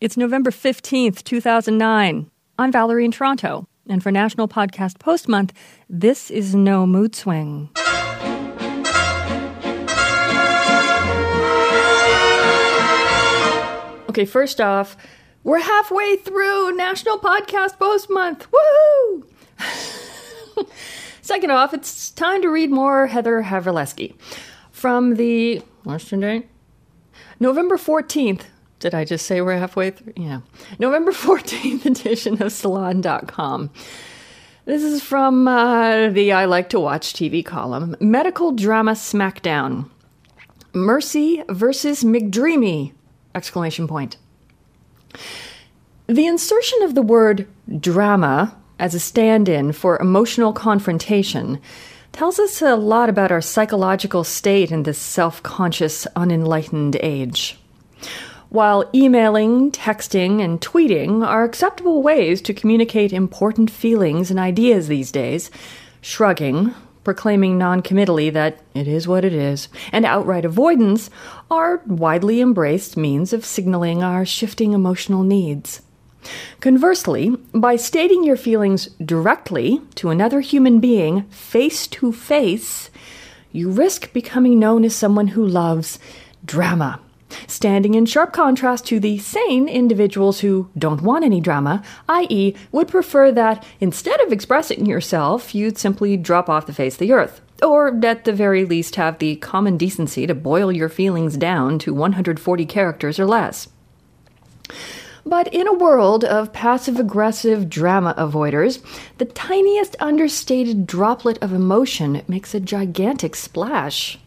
It's November 15th, 2009. I'm Valerie in Toronto, and for National Podcast Post Month, this is No Mood Swing. Okay, first off, we're halfway through National Podcast Post Month. Woohoo! Second off, it's time to read more Heather Havrilesky from the the? November 14th, did I just say we're halfway through? Yeah. November 14th edition of Salon.com. This is from uh, the I Like to Watch TV column Medical Drama Smackdown. Mercy versus McDreamy! Exclamation point. The insertion of the word drama as a stand in for emotional confrontation tells us a lot about our psychological state in this self conscious, unenlightened age. While emailing, texting, and tweeting are acceptable ways to communicate important feelings and ideas these days, shrugging, proclaiming noncommittally that it is what it is, and outright avoidance are widely embraced means of signaling our shifting emotional needs. Conversely, by stating your feelings directly to another human being, face to face, you risk becoming known as someone who loves drama standing in sharp contrast to the sane individuals who don't want any drama, i.e., would prefer that instead of expressing yourself, you'd simply drop off the face of the earth. Or, at the very least, have the common decency to boil your feelings down to 140 characters or less. But in a world of passive aggressive drama avoiders, the tiniest understated droplet of emotion makes a gigantic splash.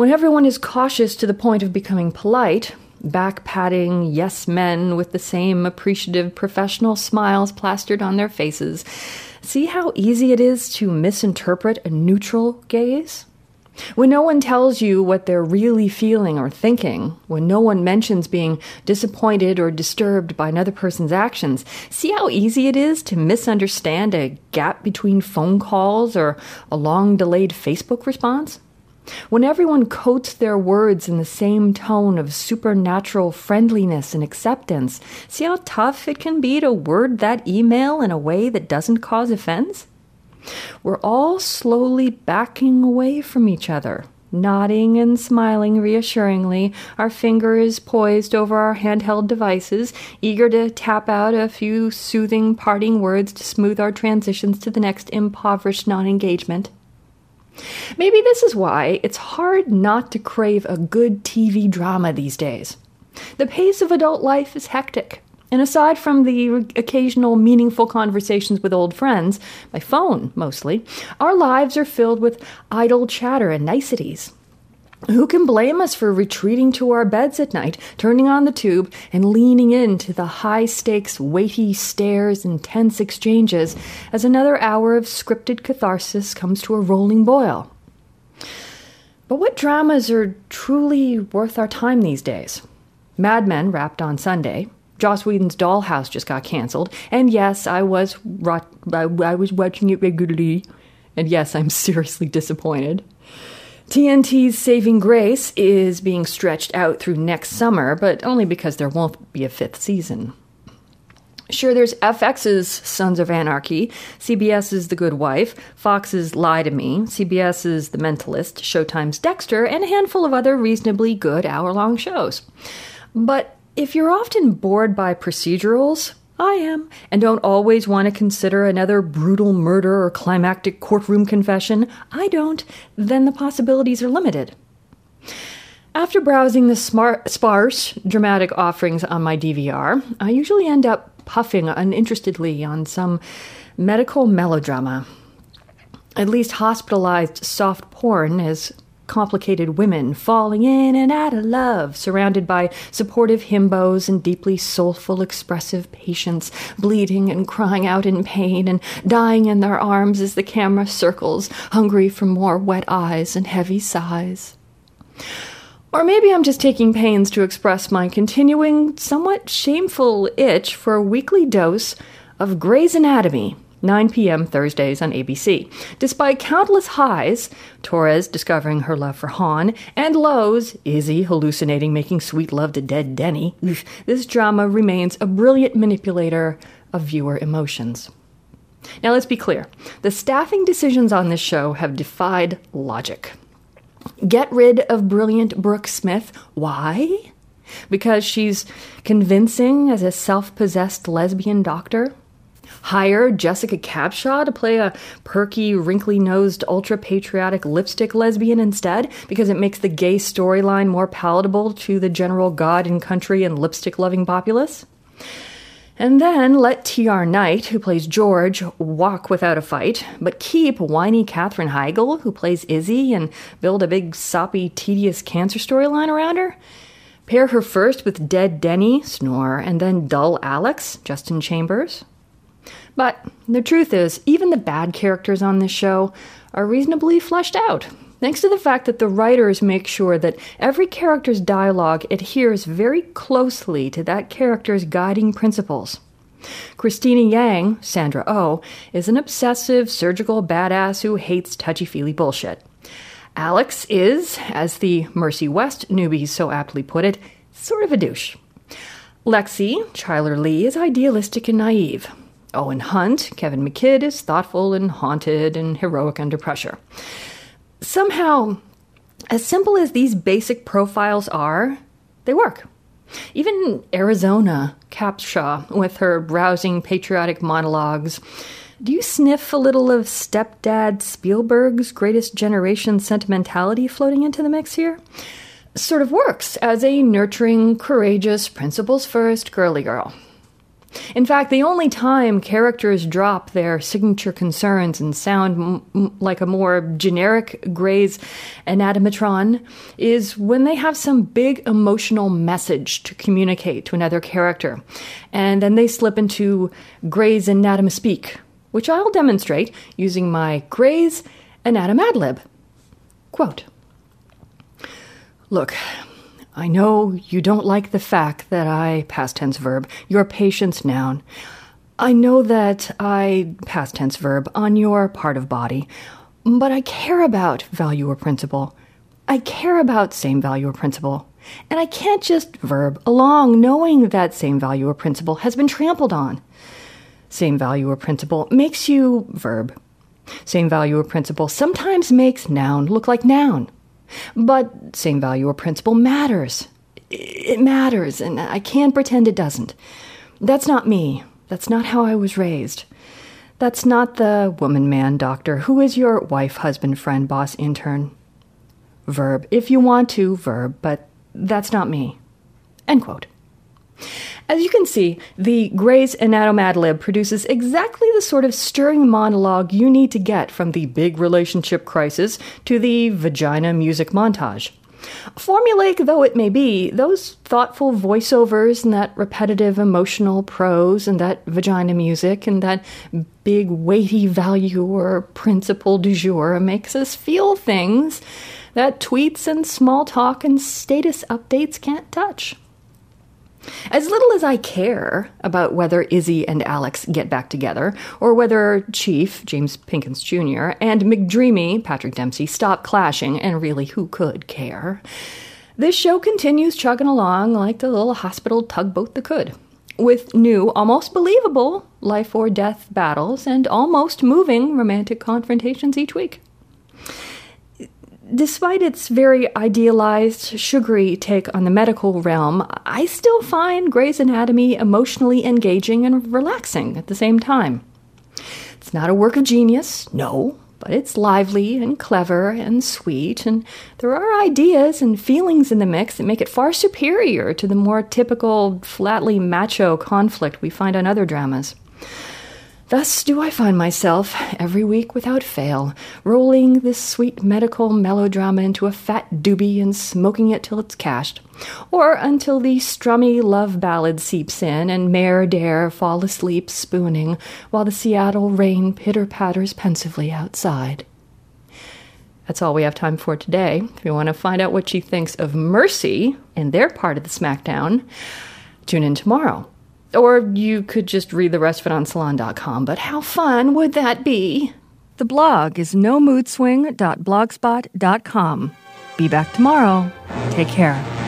When everyone is cautious to the point of becoming polite, back patting yes men with the same appreciative professional smiles plastered on their faces, see how easy it is to misinterpret a neutral gaze? When no one tells you what they're really feeling or thinking, when no one mentions being disappointed or disturbed by another person's actions, see how easy it is to misunderstand a gap between phone calls or a long delayed Facebook response? When everyone coats their words in the same tone of supernatural friendliness and acceptance, see how tough it can be to word that email in a way that doesn't cause offense? We're all slowly backing away from each other, nodding and smiling reassuringly, our fingers poised over our handheld devices, eager to tap out a few soothing parting words to smooth our transitions to the next impoverished non engagement. Maybe this is why it's hard not to crave a good TV drama these days. The pace of adult life is hectic. And aside from the occasional meaningful conversations with old friends, by phone mostly, our lives are filled with idle chatter and niceties. Who can blame us for retreating to our beds at night, turning on the tube, and leaning into the high stakes, weighty stares and tense exchanges as another hour of scripted catharsis comes to a rolling boil? But what dramas are truly worth our time these days? Mad Men wrapped on Sunday. Joss Whedon's Dollhouse just got canceled, and yes, I was I was watching it regularly, and yes, I'm seriously disappointed. TNT's Saving Grace is being stretched out through next summer, but only because there won't be a fifth season. Sure, there's FX's Sons of Anarchy, CBS's The Good Wife, Fox's Lie to Me, CBS's The Mentalist, Showtime's Dexter, and a handful of other reasonably good hour long shows. But if you're often bored by procedurals, I am, and don't always want to consider another brutal murder or climactic courtroom confession, I don't, then the possibilities are limited. After browsing the smart, sparse, dramatic offerings on my DVR, I usually end up puffing uninterestedly on some medical melodrama. At least hospitalized soft porn is complicated women falling in and out of love, surrounded by supportive himbos and deeply soulful, expressive patients, bleeding and crying out in pain and dying in their arms as the camera circles, hungry for more wet eyes and heavy sighs. Or maybe I'm just taking pains to express my continuing, somewhat shameful itch for a weekly dose of Grey's Anatomy 9 p.m. Thursdays on ABC. Despite countless highs, Torres discovering her love for Hahn, and lows, Izzie hallucinating making sweet love to dead Denny, this drama remains a brilliant manipulator of viewer emotions. Now, let's be clear the staffing decisions on this show have defied logic. Get rid of brilliant Brooke Smith. Why? Because she's convincing as a self possessed lesbian doctor? Hire Jessica Capshaw to play a perky, wrinkly nosed, ultra patriotic lipstick lesbian instead because it makes the gay storyline more palatable to the general God and country and lipstick loving populace? And then let T.R. Knight, who plays George, walk without a fight, but keep whiny Katherine Heigl, who plays Izzie, and build a big, soppy, tedious cancer storyline around her? Pair her first with dead Denny, Snore, and then dull Alex, Justin Chambers? But the truth is, even the bad characters on this show are reasonably fleshed out thanks to the fact that the writers make sure that every character's dialogue adheres very closely to that character's guiding principles. Cristina Yang, Sandra O, oh, is an obsessive, surgical badass who hates touchy feely bullshit. Alex is, as the Mercy West newbies so aptly put it, sort of a douche. Lexie, Chyler Leigh, is idealistic and naive. Owen Hunt, Kevin McKidd, is thoughtful and haunted and heroic under pressure somehow, as simple as these basic profiles are, they work. Even Arizona, Capshaw, with her rousing patriotic monologues. Do you sniff a little of stepdad Spielberg's greatest generation sentimentality floating into the mix here? Sort of works as a nurturing, courageous, principles first girly girl. In fact, the only time characters drop their signature concerns and sound m- like a more generic Grey's anatomatron is when they have some big emotional message to communicate to another character. And then they slip into Grey's anatomy speak, which I'll demonstrate using my Gray's Grey's anatomadlib. Quote Look, I know you don't like the fact that I, past tense verb, your patience noun. I know that I, past tense verb, on your part of body, but I care about value or principle. I care about same value or principle. And I can't just verb along knowing that same value or principle has been trampled on. Same value or principle makes you verb. Same value or principle sometimes makes noun look like noun. But same value or principle matters. It matters, and I can't pretend it doesn't. That's not me. That's not how I was raised. That's not the woman, man, doctor. Who is your wife, husband, friend, boss, intern? Verb. If you want to, verb, but that's not me. End quote. As you can see, the Grey's Anatomadlib produces exactly the sort of stirring monologue you need to get from the big relationship crisis to the vagina music montage. Formulaic though it may be, those thoughtful voiceovers and that repetitive emotional prose and that vagina music and that big weighty value or principle du jour makes us feel things that tweets and small talk and status updates can't touch. As little as I care about whether Izzie and Alex get back together, or whether Chief, James Pickens Jr., and McDreamy, Patrick Dempsey, stop clashing, and really who could care, this show continues chugging along like the little hospital tugboat that could, with new, almost believable life or death battles and almost moving romantic confrontations each week. Despite its very idealized, sugary take on the medical realm, I still find Grey's Anatomy emotionally engaging and relaxing at the same time. It's not a work of genius, no, but it's lively and clever and sweet, and there are ideas and feelings in the mix that make it far superior to the more typical, flatly macho conflict we find on other dramas. Thus do I find myself, every week without fail, rolling this sweet medical melodrama into a fat doobie and smoking it till it's cashed, or until the strummy love ballad seeps in and MerDer fall asleep spooning while the Seattle rain pitter patters pensively outside. That's all we have time for today. If you want to find out what she thinks of Mercy and their part of the SmackDown, tune in tomorrow Or you could just read the rest of it on salon.com, but how fun would that be? The blog is nomoodswing.blogspot.com. Be back tomorrow. Take care.